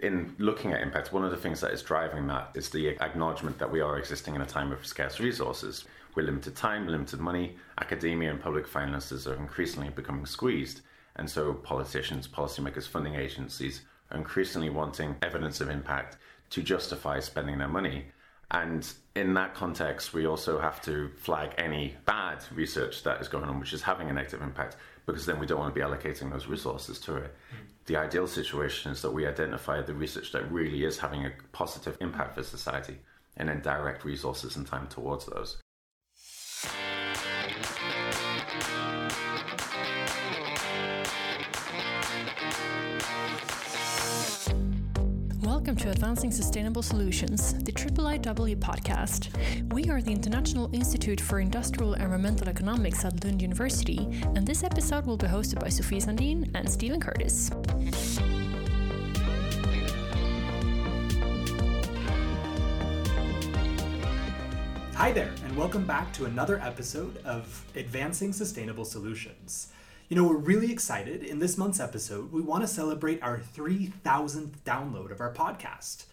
in looking at impact, one of the things that is driving that is the acknowledgement that we are existing in a time of scarce resources. We're limited time, limited money, academia and public finances are increasingly becoming squeezed. And so politicians, policymakers, funding agencies are increasingly wanting evidence of impact to justify spending their money. And in that context, we also have to flag any bad research that is going on, which is having a negative impact, because then we don't want to be allocating those resources to it. Mm. The ideal situation is that we identify the research that really is having a positive impact for society and then direct resources and time towards those. To Advancing Sustainable Solutions, the IIIEE podcast. We are the International Institute for Industrial and Environmental Economics at Lund University, and this episode will be hosted by Sophie Sandin and Stephen Curtis. Hi there, and welcome back to another episode of Advancing Sustainable Solutions. You know, we're really excited. In this month's episode, we want to celebrate our 3000th download of our podcast.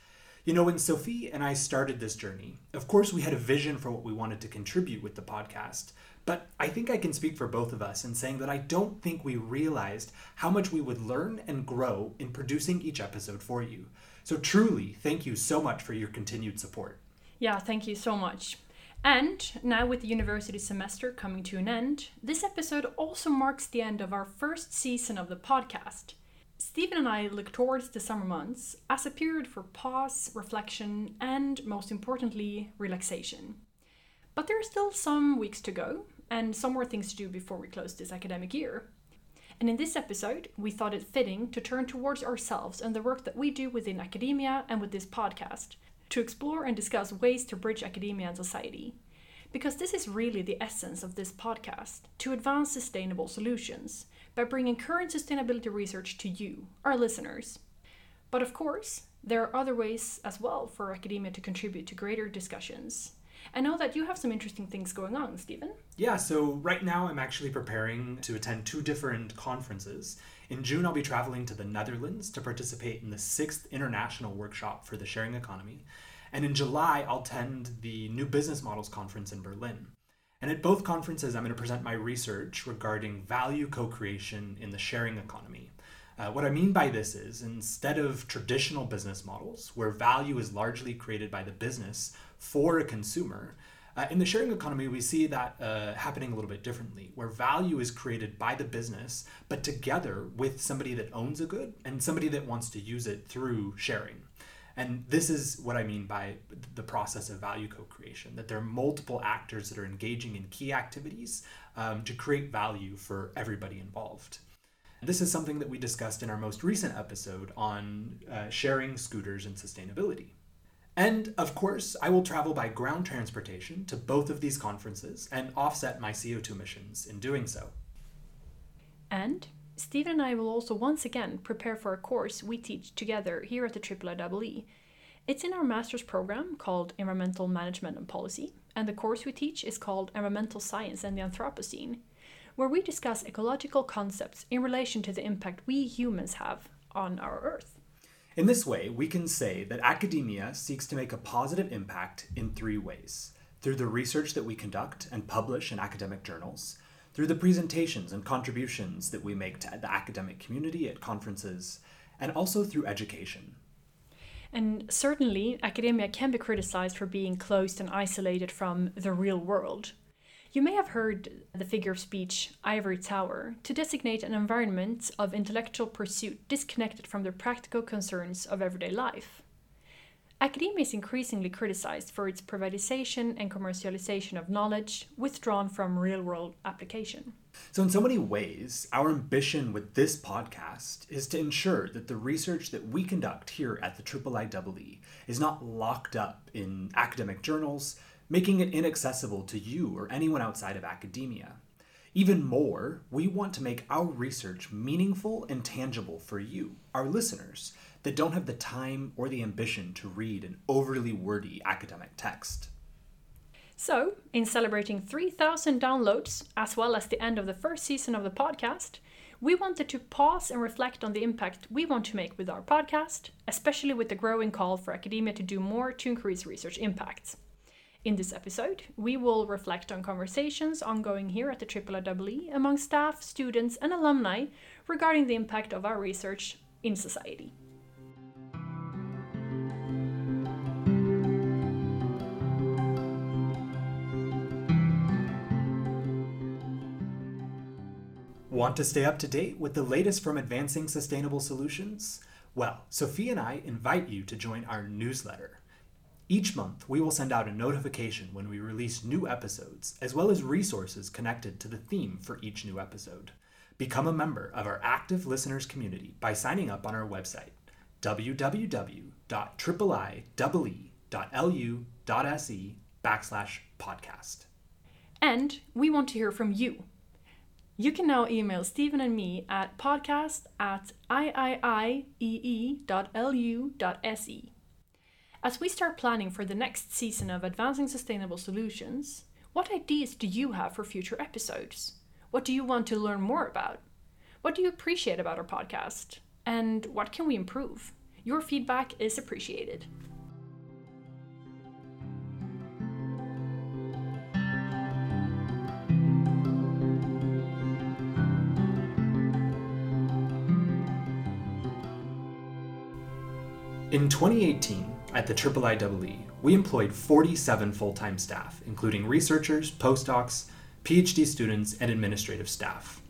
You know, when Sophie and I started this journey, of course, we had a vision for what we wanted to contribute with the podcast. But I think I can speak for both of us in saying that I don't think we realized how much we would learn and grow in producing each episode for you. So, truly, thank you so much for your continued support. Yeah, thank you so much. And now, with the university semester coming to an end, this episode also marks the end of our first season of the podcast. Stephen and I look towards the summer months as a period for pause, reflection, and most importantly, relaxation. But there are still some weeks to go, and some more things to do before we close this academic year. And in this episode, we thought it fitting to turn towards ourselves and the work that we do within academia and with this podcast to explore and discuss ways to bridge academia and society. Because this is really the essence of this podcast to advance sustainable solutions by bringing current sustainability research to you, our listeners. But of course, there are other ways as well for academia to contribute to greater discussions. I know that you have some interesting things going on, Stephen. Yeah, so right now I'm actually preparing to attend two different conferences. In June, I'll be traveling to the Netherlands to participate in the sixth international workshop for the sharing economy. And in July, I'll attend the New Business Models Conference in Berlin. And at both conferences, I'm going to present my research regarding value co creation in the sharing economy. Uh, what I mean by this is instead of traditional business models, where value is largely created by the business for a consumer, uh, in the sharing economy, we see that uh, happening a little bit differently, where value is created by the business, but together with somebody that owns a good and somebody that wants to use it through sharing. And this is what I mean by the process of value co creation that there are multiple actors that are engaging in key activities um, to create value for everybody involved. This is something that we discussed in our most recent episode on uh, sharing scooters and sustainability. And of course, I will travel by ground transportation to both of these conferences and offset my CO2 emissions in doing so. And Stephen and I will also once again prepare for a course we teach together here at the IIIEE. It's in our master's program called Environmental Management and Policy, and the course we teach is called Environmental Science and the Anthropocene, where we discuss ecological concepts in relation to the impact we humans have on our Earth. In this way, we can say that academia seeks to make a positive impact in three ways through the research that we conduct and publish in academic journals, through the presentations and contributions that we make to the academic community at conferences, and also through education. And certainly, academia can be criticized for being closed and isolated from the real world. You may have heard the figure of speech ivory tower to designate an environment of intellectual pursuit disconnected from the practical concerns of everyday life. Academia is increasingly criticized for its privatization and commercialization of knowledge, withdrawn from real world application. So, in so many ways, our ambition with this podcast is to ensure that the research that we conduct here at the IIIEE is not locked up in academic journals, making it inaccessible to you or anyone outside of academia. Even more, we want to make our research meaningful and tangible for you, our listeners, that don't have the time or the ambition to read an overly wordy academic text. So, in celebrating 3,000 downloads, as well as the end of the first season of the podcast, We wanted to pause and reflect on the impact we want to make with our podcast, especially with the growing call for academia to do more to increase research impact. In this episode, we will reflect on conversations ongoing here at the IIIEE among staff, students, and alumni regarding the impact of our research in society. Want to stay up to date with the latest from Advancing Sustainable Solutions? Well, Sophie and I invite you to join our newsletter. Each month, we will send out a notification when we release new episodes, as well as resources connected to the theme for each new episode. Become a member of our active listeners community by signing up on our website, www.iiiee.lu.se backslash podcast. And we want to hear from you. You can now email Stephen and me at podcast at iiiee.lu.se. As we start planning for the next season of Advancing Sustainable Solutions, what ideas do you have for future episodes? What do you want to learn more about? What do you appreciate about our podcast? And what can we improve? Your feedback is appreciated. In 2018, at the IIIEE, we employed 47 full time staff, including researchers, postdocs, PhD students, and administrative staff.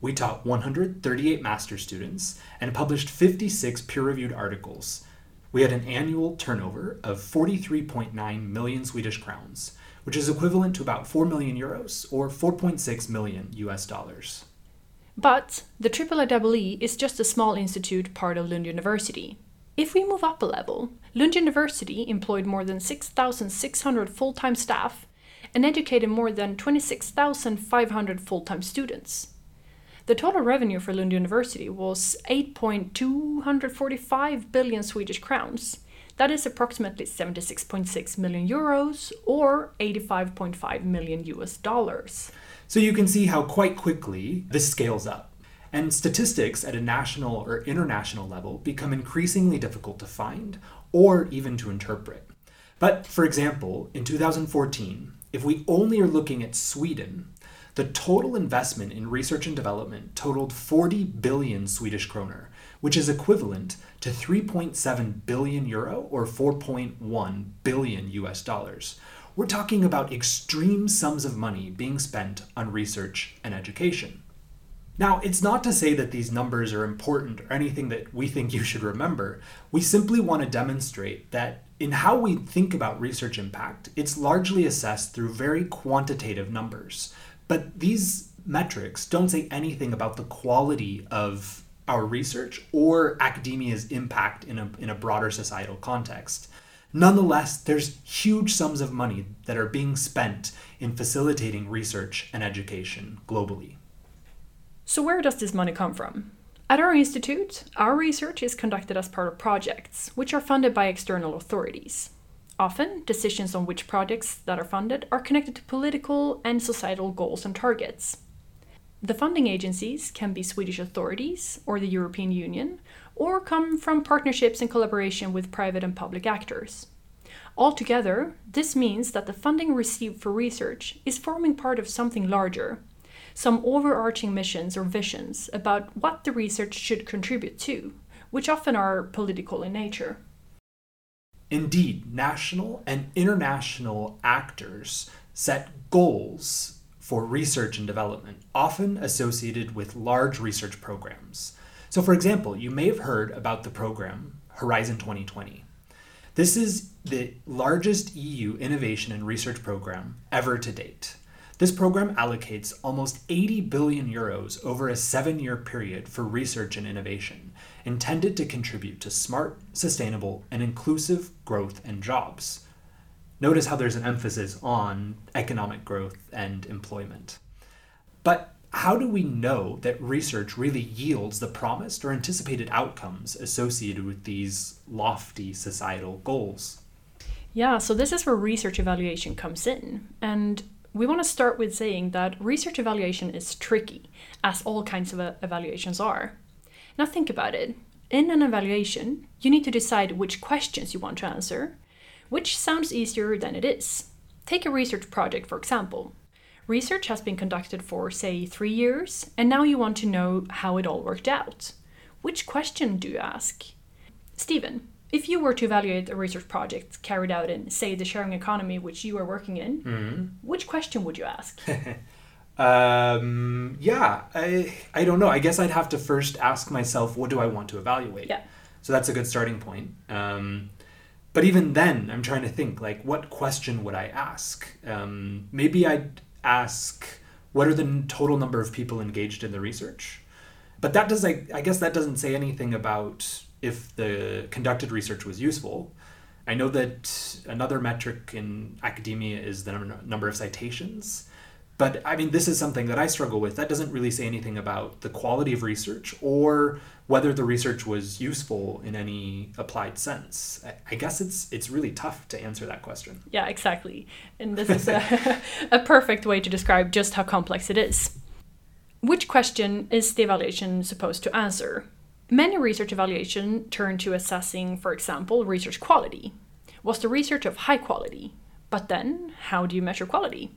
We taught 138 master's students and published 56 peer reviewed articles. We had an annual turnover of 43.9 million Swedish crowns, which is equivalent to about 4 million euros or 4.6 million US dollars. But the IIIEE is just a small institute part of Lund University, if we move up a level, Lund University employed more than 6,600 full time staff and educated more than 26,500 full time students. The total revenue for Lund University was 8.245 billion Swedish crowns. That is approximately 76.6 million euros or 85.5 million US dollars. So you can see how quite quickly this scales up. And statistics at a national or international level become increasingly difficult to find or even to interpret. But for example, in 2014, if we only are looking at Sweden, the total investment in research and development totaled 40 billion Swedish kroner, which is equivalent to 3.7 billion euro or 4.1 billion US dollars. We're talking about extreme sums of money being spent on research and education. Now, it's not to say that these numbers are important or anything that we think you should remember. We simply want to demonstrate that in how we think about research impact, it's largely assessed through very quantitative numbers. But these metrics don't say anything about the quality of our research or academia's impact in a, in a broader societal context. Nonetheless, there's huge sums of money that are being spent in facilitating research and education globally. So, where does this money come from? At our institute, our research is conducted as part of projects, which are funded by external authorities. Often, decisions on which projects that are funded are connected to political and societal goals and targets. The funding agencies can be Swedish authorities or the European Union, or come from partnerships and collaboration with private and public actors. Altogether, this means that the funding received for research is forming part of something larger, some overarching missions or visions about what the research should contribute to, which often are political in nature. Indeed, national and international actors set goals for research and development, often associated with large research programs. So, for example, you may have heard about the program Horizon 2020. This is the largest EU innovation and research program ever to date. This program allocates almost 80 billion euros over a seven year period for research and innovation, intended to contribute to smart, sustainable, and inclusive growth and jobs. Notice how there's an emphasis on economic growth and employment. But how do we know that research really yields the promised or anticipated outcomes associated with these lofty societal goals? Yeah, so this is where research evaluation comes in. And we want to start with saying that research evaluation is tricky, as all kinds of uh, evaluations are. Now, think about it. In an evaluation, you need to decide which questions you want to answer, which sounds easier than it is. Take a research project, for example. Research has been conducted for, say, three years, and now you want to know how it all worked out. Which question do you ask? Stephen, if you were to evaluate a research project carried out in, say, the sharing economy which you are working in, Mm-hmm. which question would you ask? Um, yeah, I, I don't know. I guess I'd have to first ask myself, what do I want to evaluate? Yeah. So that's a good starting point. Um, but even then, I'm trying to think, like, what question would I ask? Um, maybe I'd ask, what are the n- total number of people engaged in the research? But that does, I, I guess that doesn't say anything about if the conducted research was useful. I know that another metric in academia is the number, number of citations. But I mean, this is something that I struggle with. That doesn't really say anything about the quality of research or whether the research was useful in any applied sense. I, I guess it's it's really tough to answer that question. Yeah, exactly. And this is a, a perfect way to describe just how complex it is. Which question is the evaluation supposed to answer? Many research evaluation turn to assessing, for example, research quality. Was the research of high quality? But then, how do you measure quality?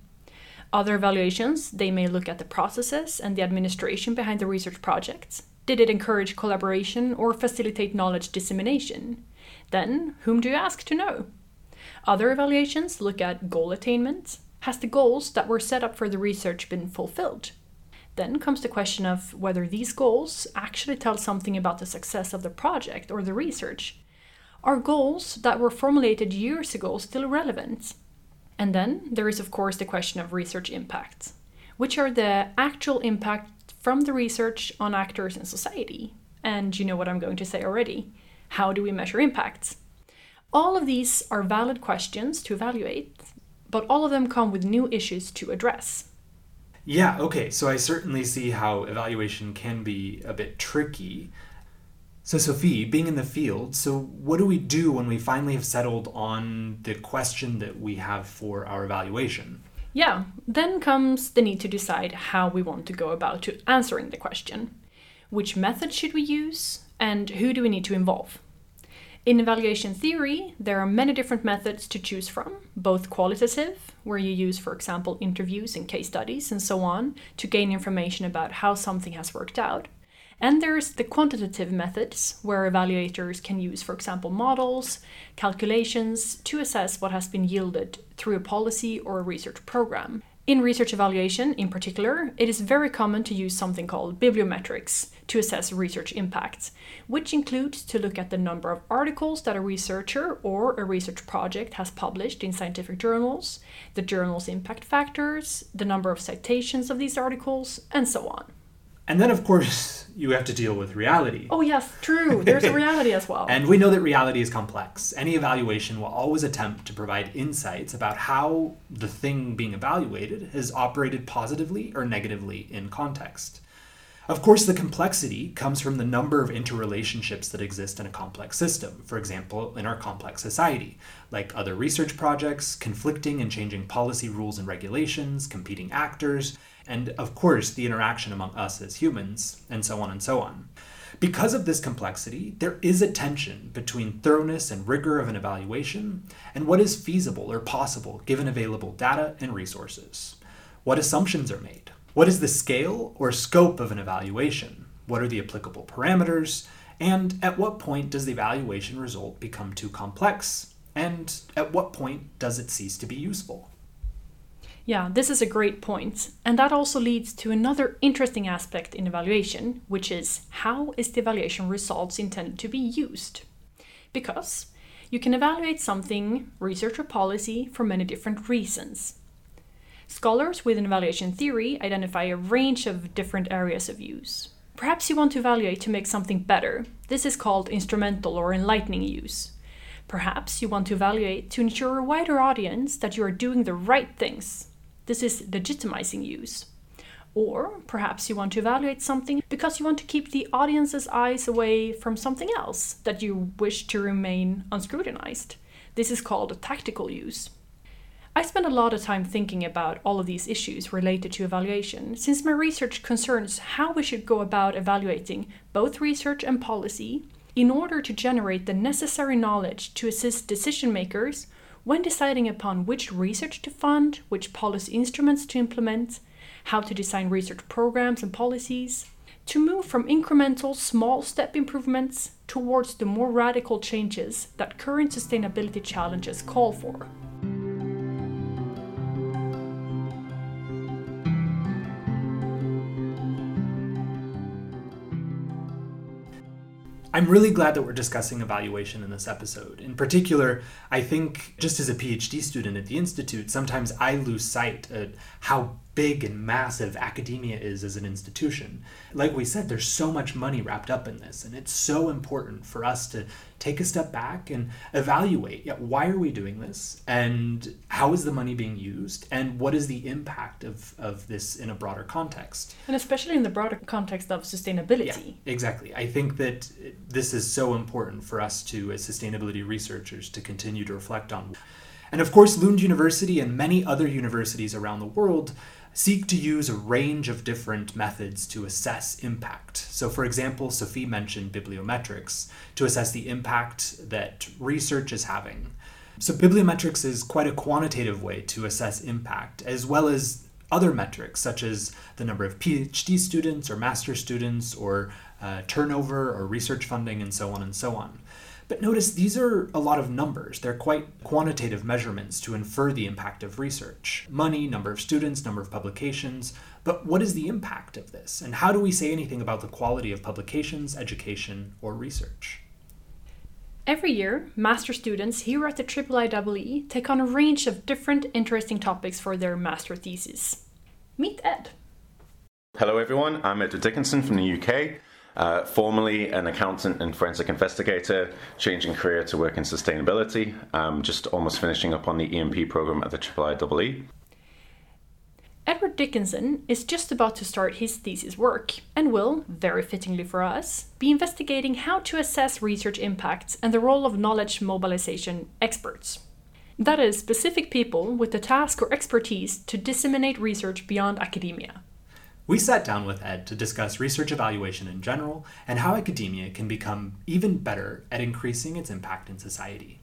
Other evaluations, they may look at the processes and the administration behind the research projects. Did it encourage collaboration or facilitate knowledge dissemination? Then, whom do you ask to know? Other evaluations look at goal attainment. Has the goals that were set up for the research been fulfilled? Then comes the question of whether these goals actually tell something about the success of the project or the research. Are goals that were formulated years ago still relevant? And then there is, of course, the question of research impact. Which are the actual impact from the research on actors in society? And you know what I'm going to say already. How do we measure impact? All of these are valid questions to evaluate, but all of them come with new issues to address. Yeah, okay, so I certainly see how evaluation can be a bit tricky. So, Sophie, being in the field, so what do we do when we finally have settled on the question that we have for our evaluation? Yeah, then comes the need to decide how we want to go about to answering the question. Which method should we use, and who do we need to involve? In evaluation theory, there are many different methods to choose from, both qualitative, where you use, for example, interviews and case studies and so on to gain information about how something has worked out. And there's the quantitative methods, where evaluators can use, for example, models, calculations to assess what has been yielded through a policy or a research program. In research evaluation, in particular, it is very common to use something called bibliometrics to assess research impacts, which includes to look at the number of articles that a researcher or a research project has published in scientific journals, the journal's impact factors, the number of citations of these articles, and so on. And then, of course, you have to deal with reality. Oh, yes, true. There's a reality as well. And we know that reality is complex. Any evaluation will always attempt to provide insights about how the thing being evaluated has operated positively or negatively in context. Of course, the complexity comes from the number of interrelationships that exist in a complex system, for example, in our complex society, like other research projects, conflicting and changing policy rules and regulations, competing actors, and of course, the interaction among us as humans, and so on and so on. Because of this complexity, there is a tension between thoroughness and rigor of an evaluation and what is feasible or possible given available data and resources. What assumptions are made? What is the scale or scope of an evaluation? What are the applicable parameters? And at what point does the evaluation result become too complex? And at what point does it cease to be useful? Yeah, this is a great point. And that also leads to another interesting aspect in evaluation, which is how is the evaluation results intended to be used? Because you can evaluate something, research or policy, for many different reasons. Scholars within evaluation theory identify a range of different areas of use. Perhaps you want to evaluate to make something better. This is called instrumental or enlightening use. Perhaps you want to evaluate to ensure a wider audience that you are doing the right things. This is legitimizing use. Or perhaps you want to evaluate something because you want to keep the audience's eyes away from something else that you wish to remain unscrutinized. This is called a tactical use. I spend a lot of time thinking about all of these issues related to evaluation, since my research concerns how we should go about evaluating both research and policy in order to generate the necessary knowledge to assist decision makers when deciding upon which research to fund, which policy instruments to implement, how to design research programs and policies, to move from incremental small step improvements towards the more radical changes that current sustainability challenges call for. I'm really glad that we're discussing evaluation in this episode. In particular, I think just as a PhD student at the Institute, sometimes I lose sight of how big and massive academia is as an institution. Like we said, there's so much money wrapped up in this, and it's so important for us to take a step back and evaluate yeah, why are we doing this, and how is the money being used, and what is the impact of, of this in a broader context. And especially in the broader context of sustainability. Yeah, exactly. I think that this is so important for us to, as sustainability researchers, to continue to reflect on. And of course, Lund University and many other universities around the world seek to use a range of different methods to assess impact. So, for example, Sophie mentioned bibliometrics to assess the impact that research is having. So, bibliometrics is quite a quantitative way to assess impact, as well as other metrics such as the number of PhD students or master students or uh, turnover or research funding and so on and so on. But notice these are a lot of numbers. They're quite quantitative measurements to infer the impact of research money, number of students, number of publications. But what is the impact of this? And how do we say anything about the quality of publications, education, or research? Every year, master students here at the IIIEE take on a range of different interesting topics for their master thesis. Meet Ed. Hello, everyone. I'm Edward Dickinson from the UK. Uh, formerly an accountant and forensic investigator, changing career to work in sustainability, um, just almost finishing up on the EMP program at the IIIEE. Edward Dickinson is just about to start his thesis work and will, very fittingly for us, be investigating how to assess research impacts and the role of knowledge mobilization experts. That is, specific people with the task or expertise to disseminate research beyond academia. We sat down with Ed to discuss research evaluation in general and how academia can become even better at increasing its impact in society.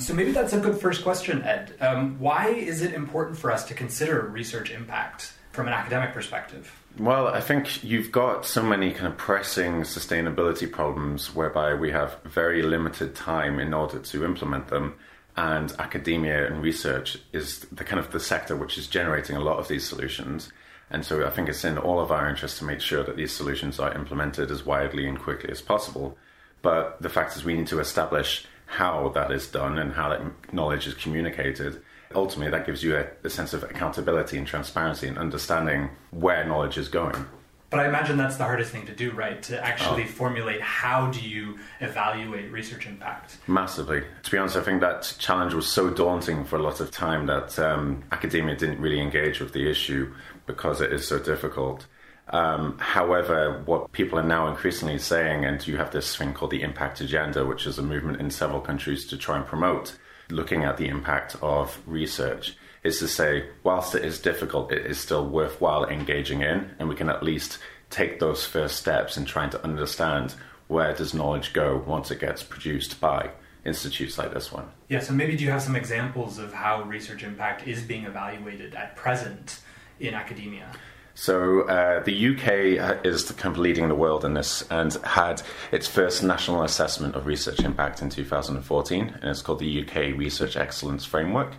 So, maybe that's a good first question, Ed. Um, why is it important for us to consider research impact from an academic perspective? Well, I think you've got so many kind of pressing sustainability problems whereby we have very limited time in order to implement them and academia and research is the kind of the sector which is generating a lot of these solutions and so I think it's in all of our interest to make sure that these solutions are implemented as widely and quickly as possible. But the fact is, we need to establish how that is done and how that knowledge is communicated. Ultimately, that gives you a, a sense of accountability and transparency and understanding where knowledge is going. But I imagine that's the hardest thing to do, right? To actually oh. formulate how do you evaluate research impact? Massively. To be honest, I think that challenge was so daunting for a lot of time that um, academia didn't really engage with the issue because it is so difficult. Um, however, what people are now increasingly saying, and you have this thing called the impact agenda, which is a movement in several countries to try and promote looking at the impact of research is to say, whilst it is difficult, it is still worthwhile engaging in, and we can at least take those first steps in trying to understand where does knowledge go once it gets produced by institutes like this one. Yeah, so maybe do you have some examples of how research impact is being evaluated at present in academia? So uh, the UK is kind of leading the world in this and had its first national assessment of research impact in 2014, and it's called the UK Research Excellence Framework.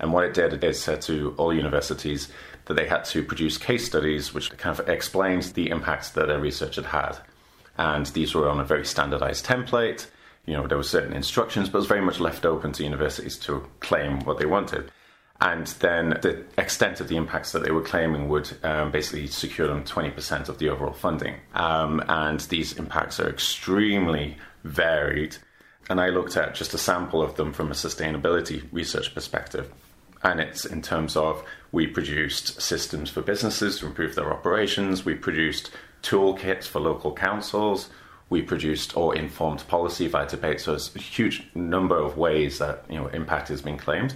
And what it did is said to all universities that they had to produce case studies which kind of explained the impacts that their research had had. And these were on a very standardized template. You know, there were certain instructions, but it was very much left open to universities to claim what they wanted. And then the extent of the impacts that they were claiming would um, basically secure them 20% of the overall funding. Um, and these impacts are extremely varied. And I looked at just a sample of them from a sustainability research perspective and it's in terms of we produced systems for businesses to improve their operations, we produced toolkits for local councils, we produced or informed policy via debate. So it's a huge number of ways that you know impact has been claimed.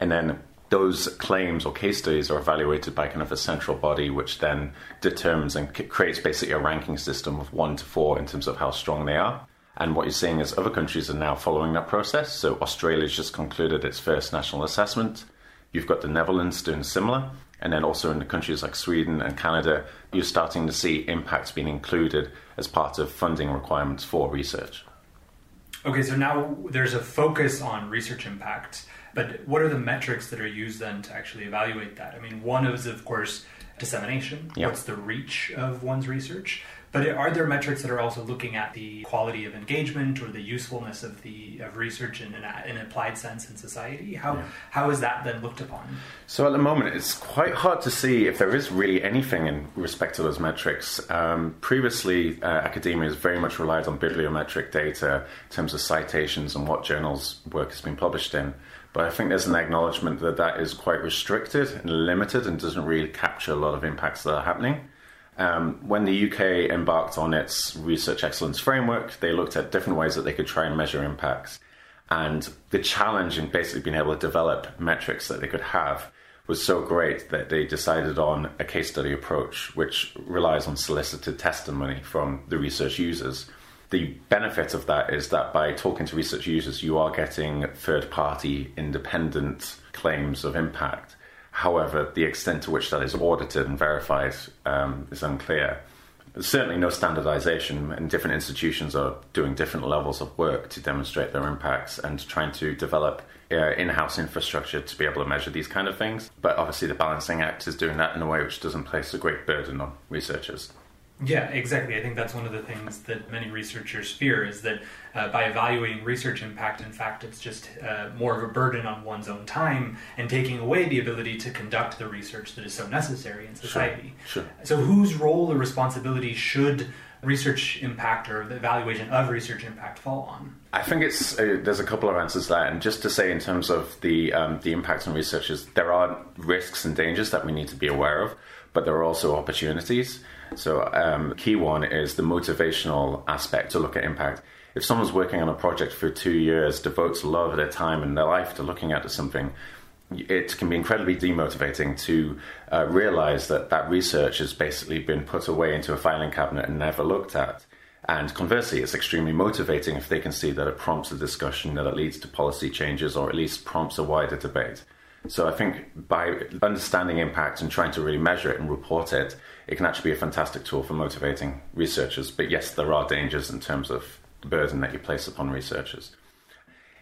And then those claims or case studies are evaluated by kind of a central body, which then determines and creates basically a ranking system of one to four in terms of how strong they are. And what you're seeing is other countries are now following that process. So Australia's just concluded its first national assessment. You've got the Netherlands doing similar. And then also in the countries like Sweden and Canada, you're starting to see impacts being included as part of funding requirements for research. Okay, so now there's a focus on research impact, but what are the metrics that are used then to actually evaluate that? I mean, one is, of course, dissemination. Yep. What's the reach of one's research? But are there metrics that are also looking at the quality of engagement or the usefulness of the of research in an, in an applied sense in society? How Yeah. how is that then looked upon? So at the moment, it's quite hard to see if there is really anything in respect to those metrics. Um, previously, uh, academia has very much relied on bibliometric data in terms of citations and what journals work has been published in. But I think there's an acknowledgement that that is quite restricted and limited and doesn't really capture a lot of impacts that are happening. Um, when the UK embarked on its research excellence framework, they looked at different ways that they could try and measure impacts. And the challenge in basically being able to develop metrics that they could have was so great that they decided on a case study approach, which relies on solicited testimony from the research users. The benefit of that is that by talking to research users, you are getting third party independent claims of impact. However, the extent to which that is audited and verified um, is unclear. There's certainly no standardization, and different institutions are doing different levels of work to demonstrate their impacts and trying to develop uh, in house infrastructure to be able to measure these kind of things. But obviously, the Balancing Act is doing that in a way which doesn't place a great burden on researchers. Yeah, exactly. I think that's one of the things that many researchers fear is that uh, by evaluating research impact, in fact, it's just uh, more of a burden on one's own time and taking away the ability to conduct the research that is so necessary in society. Sure. sure. So, whose role or responsibility should research impact or the evaluation of research impact fall on? I think it's uh, there's a couple of answers to that, and just to say in terms of the um, the impact on researchers, there are risks and dangers that we need to be aware of, but there are also opportunities. So, um, key one is the motivational aspect to look at impact. If someone's working on a project for two years, devotes a lot of their time and their life to looking at something, it can be incredibly demotivating to uh, realize that that research has basically been put away into a filing cabinet and never looked at. And conversely, it's extremely motivating if they can see that it prompts a discussion, that it leads to policy changes, or at least prompts a wider debate. So I think by understanding impact and trying to really measure it and report it, it can actually be a fantastic tool for motivating researchers. But yes, there are dangers in terms of the burden that you place upon researchers.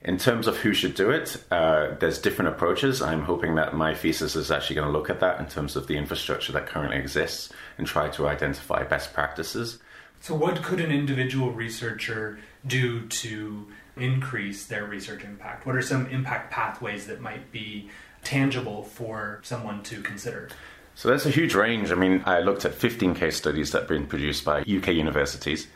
In terms of who should do it, uh, there's different approaches. I'm hoping that my thesis is actually going to look at that in terms of the infrastructure that currently exists and try to identify best practices. So, what could an individual researcher do to increase their research impact? What are some impact pathways that might be tangible for someone to consider? So there's a huge range. I mean, I looked at 15 case studies that have been produced by UK universities.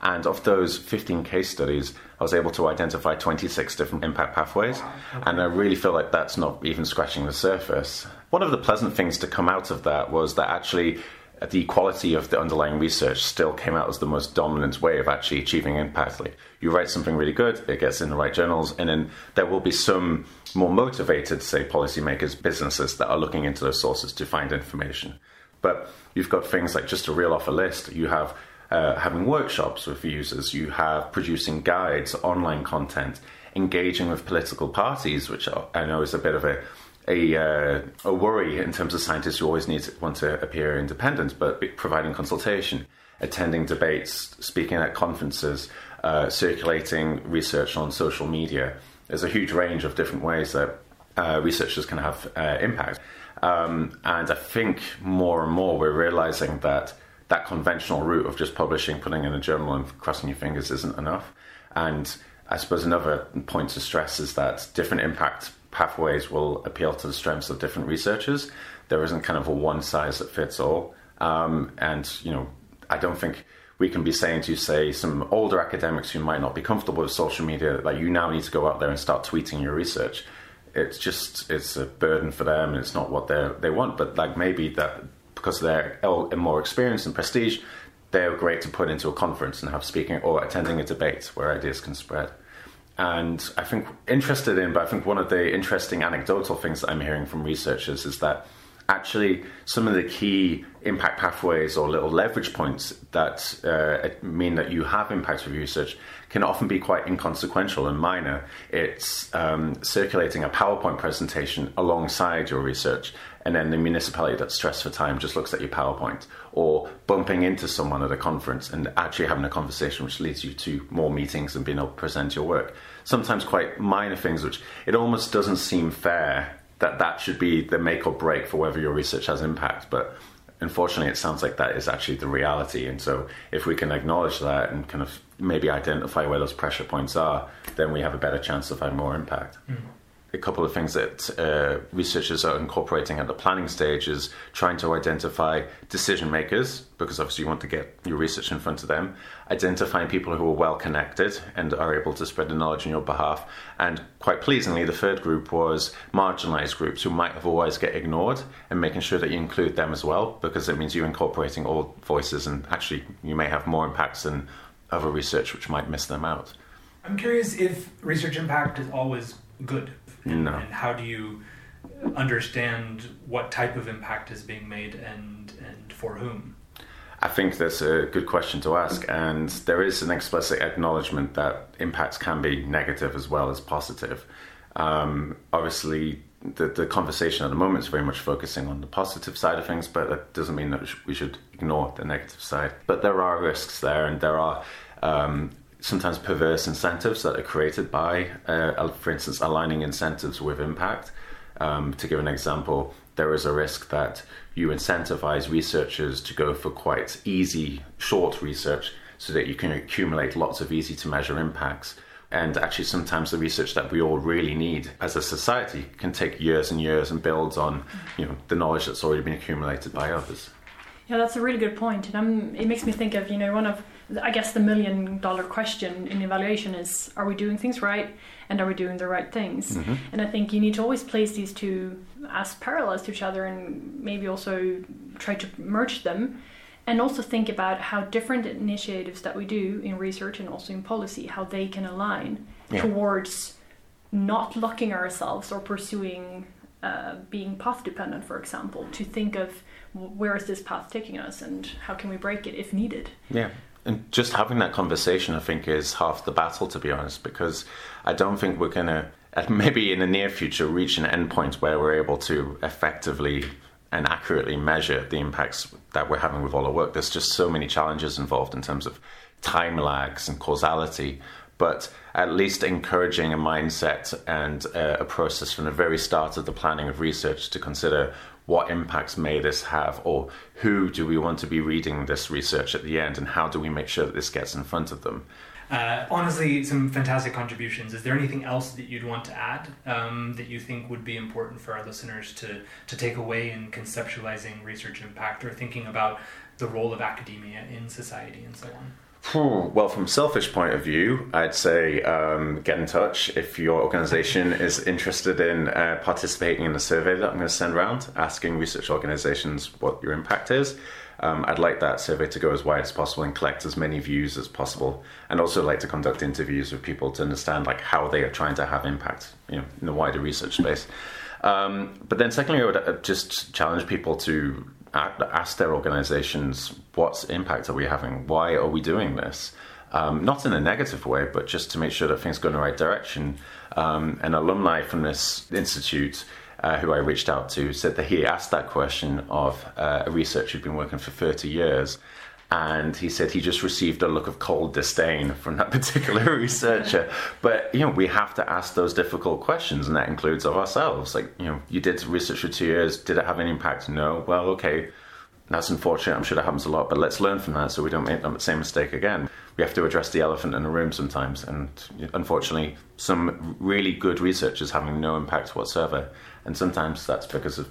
And of those 15 case studies, I was able to identify 26 different impact pathways. And I really feel like that's not even scratching the surface. One of the pleasant things to come out of that was that actually the quality of the underlying research still came out as the most dominant way of actually achieving impact. You write something really good, it gets in the right journals, and then there will be some more motivated, say, policymakers, businesses that are looking into those sources to find information. But you've got things like just to reel off a list, you have uh, having workshops with users, you have producing guides, online content, engaging with political parties, which I know is a bit of a a, uh, a worry in terms of scientists who always need to, want to appear independent, but providing consultation, attending debates, speaking at conferences, uh, circulating research on social media. There's a huge range of different ways that uh, researchers can have uh, impact. Um, and I think more and more we're realizing that that conventional route of just publishing, putting in a journal, and crossing your fingers isn't enough. And I suppose another point to stress is that different impact pathways will appeal to the strengths of different researchers. There isn't kind of a one size that fits all. Um, and, you know, I don't think we can be saying to, say, some older academics who might not be comfortable with social media, like, you now need to go out there and start tweeting your research. It's just, it's a burden for them and it's not what they they want. But, like, maybe that because they're more experienced and prestige, they're great to put into a conference and have speaking or attending a debate where ideas can spread. and I think interested in, but I think one of the interesting anecdotal things that I'm hearing from researchers is that actually some of the key impact pathways or little leverage points that uh, mean that you have impact with research can often be quite inconsequential and minor. It's um, circulating a PowerPoint presentation alongside your research, and then the municipality that's stressed for time just looks at your PowerPoint, or bumping into someone at a conference and actually having a conversation which leads you to more meetings and being able to present your work. Sometimes quite minor things, which it almost doesn't seem fair that that should be the make or break for whether your research has impact, but unfortunately, it sounds like that is actually the reality. And so, if we can acknowledge that and kind of maybe identify where those pressure points are, then we have a better chance of having more impact. Mm a couple of things that uh, researchers are incorporating at the planning stage is trying to identify decision makers, because obviously you want to get your research in front of them, identifying people who are well connected and are able to spread the knowledge on your behalf. And quite pleasingly, the third group was marginalized groups who might have always get ignored and making sure that you include them as well, because it means you're incorporating all voices and actually you may have more impacts than other research which might miss them out. I'm curious if research impact is always good no. And how do you understand what type of impact is being made and and for whom? I think that's a good question to ask, and there is an explicit acknowledgement that impacts can be negative as well as positive. Um, obviously, the, the conversation at the moment is very much focusing on the positive side of things, but that doesn't mean that we should ignore the negative side. But there are risks there, and there are um, sometimes perverse incentives that are created by, uh, for instance, aligning incentives with impact. Um, to give an example, there is a risk that you incentivize researchers to go for quite easy, short research so that you can accumulate lots of easy to measure impacts. And actually, sometimes the research that we all really need as a society can take years and years and builds on you know, the knowledge that's already been accumulated by others. Yeah, that's a really good point. And I'm, it makes me think of, you know, one of I guess the million dollar question in evaluation is are we doing things right and are we doing the right things? Mm-hmm. And I think you need to always place these two as parallels to each other and maybe also try to merge them and also think about how different initiatives that we do in research and also in policy how they can align yeah. towards not locking ourselves or pursuing uh, being path dependent for example to think of where is this path taking us and how can we break it if needed yeah and just having that conversation, I think, is half the battle, to be honest, because I don't think we're going uh, to, maybe in the near future, reach an endpoint where we're able to effectively and accurately measure the impacts that we're having with all our work. There's just so many challenges involved in terms of time lags and causality, but at least encouraging a mindset and uh, a process from the very start of the planning of research to consider what impacts may this have, or who do we want to be reading this research at the end, and how do we make sure that this gets in front of them? Uh, honestly, some fantastic contributions. Is there anything else that you'd want to add um, that you think would be important for our listeners to, to take away in conceptualizing research impact or thinking about the role of academia in society and so on? Well, from a selfish point of view, I'd say um, get in touch if your organization is interested in uh, participating in the survey that I'm going to send around, asking research organizations what your impact is. Um, I'd like that survey to go as wide as possible and collect as many views as possible, and also like to conduct interviews with people to understand like how they are trying to have impact, you know, in the wider research space. Um, but then, secondly, I would uh, just challenge people to ask their organizations what impact are we having? Why are we doing this? Um, not in a negative way, but just to make sure that things go in the right direction. Um, an alumni from this institute uh, who I reached out to said that he asked that question of uh, a researcher who'd been working for 30 years and he said he just received a look of cold disdain from that particular researcher. But you know, we have to ask those difficult questions, and that includes of ourselves. Like, you know, you did research for two years. Did it have any impact? No. Well, okay. That's unfortunate. I'm sure that happens a lot, but let's learn from that so we don't make the same mistake again. We have to address the elephant in the room sometimes, and unfortunately, some really good research is having no impact whatsoever. And sometimes that's because of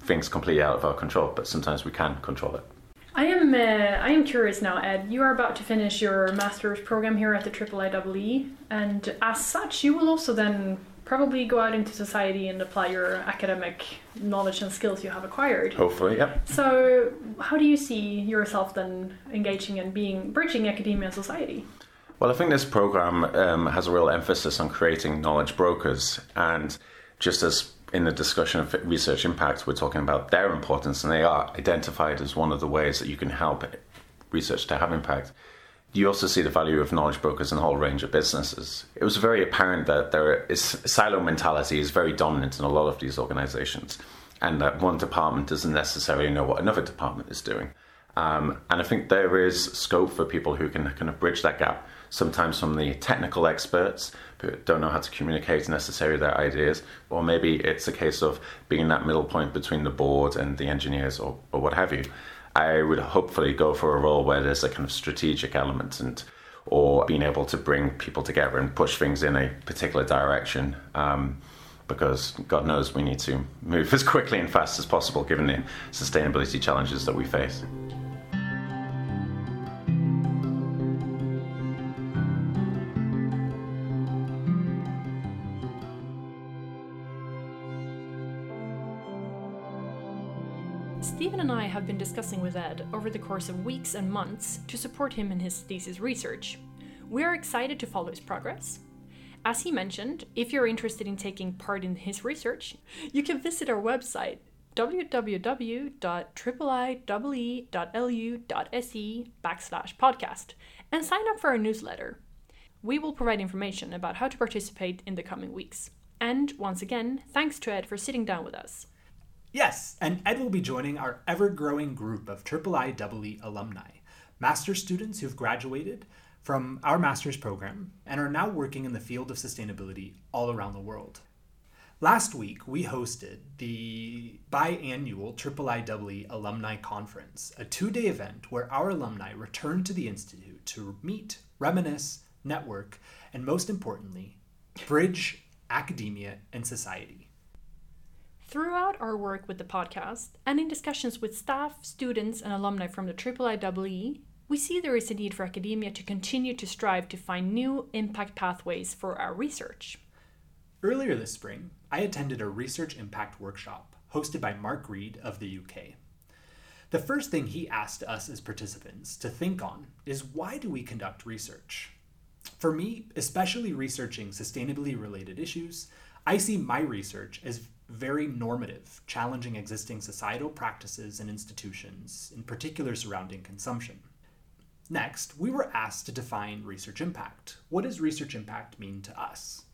things completely out of our control, but sometimes we can control it. I am uh, I am curious now, Ed. You are about to finish your master's program here at the Triple IEEE, and as such, you will also then probably go out into society and apply your academic knowledge and skills you have acquired. Hopefully, yeah. So, how do you see yourself then engaging and being bridging academia and society? Well, I think this program um, has a real emphasis on creating knowledge brokers. And just as in the discussion of research impact, we're talking about their importance, and they are identified as one of the ways that you can help research to have impact. You also see the value of knowledge brokers in a whole range of businesses. It was very apparent that there is silo mentality is very dominant in a lot of these organizations, and that one department doesn't necessarily know what another department is doing. Um, and I think there is scope for people who can kind of bridge that gap sometimes from the technical experts don't know how to communicate necessarily their ideas, or maybe it's a case of being that middle point between the board and the engineers or, or what have you. I would hopefully go for a role where there's a kind of strategic element and or being able to bring people together and push things in a particular direction. Um, because God knows we need to move as quickly and fast as possible given the sustainability challenges that we face. Been discussing with Ed over the course of weeks and months to support him in his thesis research. We are excited to follow his progress. As he mentioned, if you're interested in taking part in his research, you can visit our website www.iiiee.lu.se backslash podcast and sign up for our newsletter. We will provide information about how to participate in the coming weeks. And once again, thanks to Ed for sitting down with us. Yes, and Ed will be joining our ever growing group of IIIEE alumni, master students who've graduated from our master's program and are now working in the field of sustainability all around the world. Last week, we hosted the biannual IIIEE Alumni Conference, a two day event where our alumni returned to the Institute to meet, reminisce, network, and most importantly, bridge academia and society. Throughout our work with the podcast and in discussions with staff, students, and alumni from the IIIEE, we see there is a need for academia to continue to strive to find new impact pathways for our research. Earlier this spring, I attended a research impact workshop hosted by Mark Reed of the UK. The first thing he asked us as participants to think on is why do we conduct research? For me, especially researching sustainability related issues, I see my research as very normative, challenging existing societal practices and institutions, in particular surrounding consumption. Next, we were asked to define research impact. What does research impact mean to us?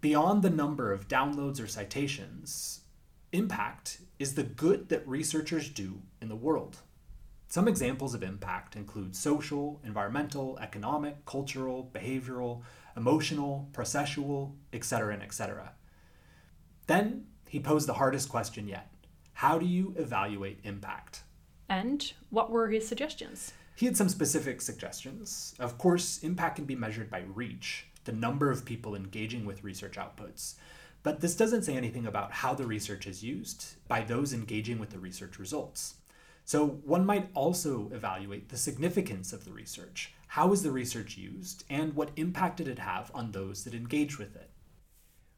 Beyond the number of downloads or citations, impact is the good that researchers do in the world. Some examples of impact include social, environmental, economic, cultural, behavioral, emotional, processual, etc., etc. Then he posed the hardest question yet How do you evaluate impact? And what were his suggestions? He had some specific suggestions. Of course, impact can be measured by reach, the number of people engaging with research outputs. But this doesn't say anything about how the research is used by those engaging with the research results. So one might also evaluate the significance of the research. How is the research used, and what impact did it have on those that engaged with it?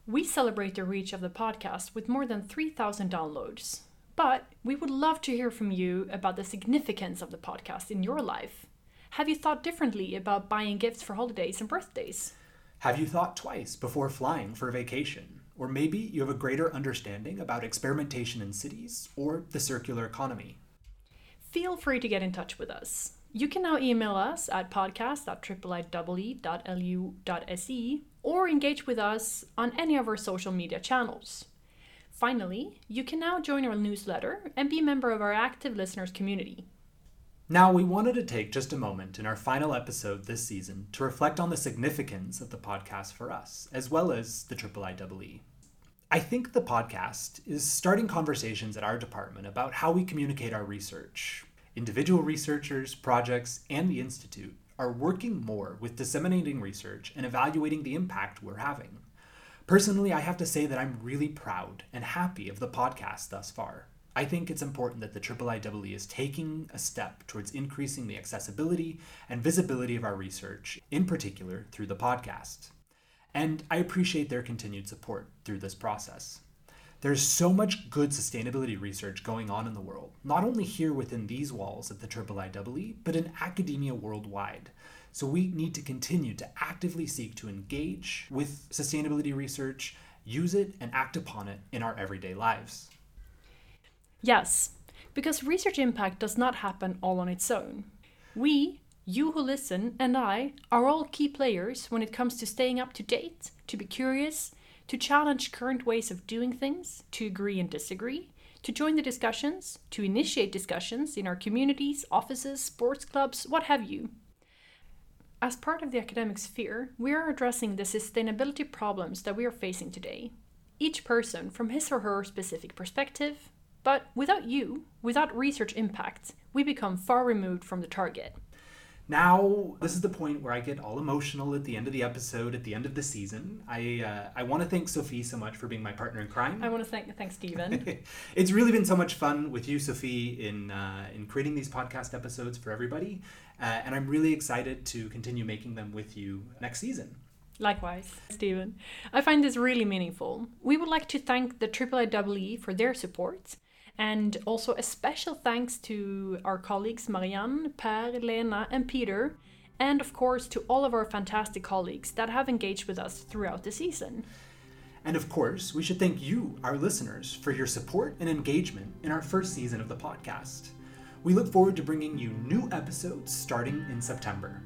We celebrate the reach of the podcast with more than 3,000 downloads. But we would love to hear from you about the significance of the podcast in your life. Have you thought differently about buying gifts for holidays and birthdays? Have you thought twice before flying for a vacation? Or maybe you have a greater understanding about experimentation in cities or the circular economy. Feel free to get in touch with us. You can now email us at podcast.iiiee.lu.se or engage with us on any of our social media channels. Finally, you can now join our newsletter and be a member of our active listeners community. Now, we wanted to take just a moment in our final episode this season to reflect on the significance of the podcast for us, as well as the IIIEE. I think the podcast is starting conversations at our department about how we communicate our research. Individual researchers, projects, and the Institute are working more with disseminating research and evaluating the impact we're having. Personally, I have to say that I'm really proud and happy of the podcast thus far. I think it's important that the IIIEE is taking a step towards increasing the accessibility and visibility of our research, in particular through the podcast. And I appreciate their continued support through this process. There's so much good sustainability research going on in the world, not only here within these walls at the IIIEE, but in academia worldwide. So we need to continue to actively seek to engage with sustainability research, use it, and act upon it in our everyday lives. Yes, because research impact does not happen all on its own. We, you who listen, and I are all key players when it comes to staying up to date, to be curious, to challenge current ways of doing things, to agree and disagree, to join the discussions, to initiate discussions in our communities, offices, sports clubs, what have you. As part of the academic sphere, we are addressing the sustainability problems that we are facing today. Each person from his or her specific perspective, but without you, without research impact, we become far removed from the target. Now, this is the point where I get all emotional at the end of the episode, at the end of the season. I uh, I want to thank Sophie so much for being my partner in crime. I want to thank thank Stephen. it's really been so much fun with you, Sophie, in uh, in creating these podcast episodes for everybody, uh, and I'm really excited to continue making them with you next season. Likewise, Stephen. I find this really meaningful. We would like to thank the IIIEE for their support. And also a special thanks to our colleagues Marianne, Per, Lena, and Peter, and of course to all of our fantastic colleagues that have engaged with us throughout the season. And of course, we should thank you, our listeners, for your support and engagement in our first season of the podcast. We look forward to bringing you new episodes starting in September.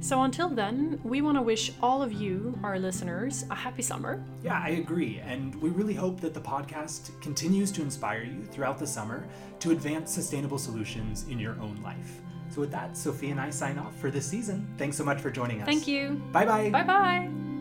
So until then, we want to wish all of you, our listeners, a happy summer. Yeah, I agree. And we really hope that the podcast continues to inspire you throughout the summer to advance sustainable solutions in your own life. So, with that, Sophie and I sign off for this season. Thanks so much for joining us. Thank you. Bye bye. Bye bye.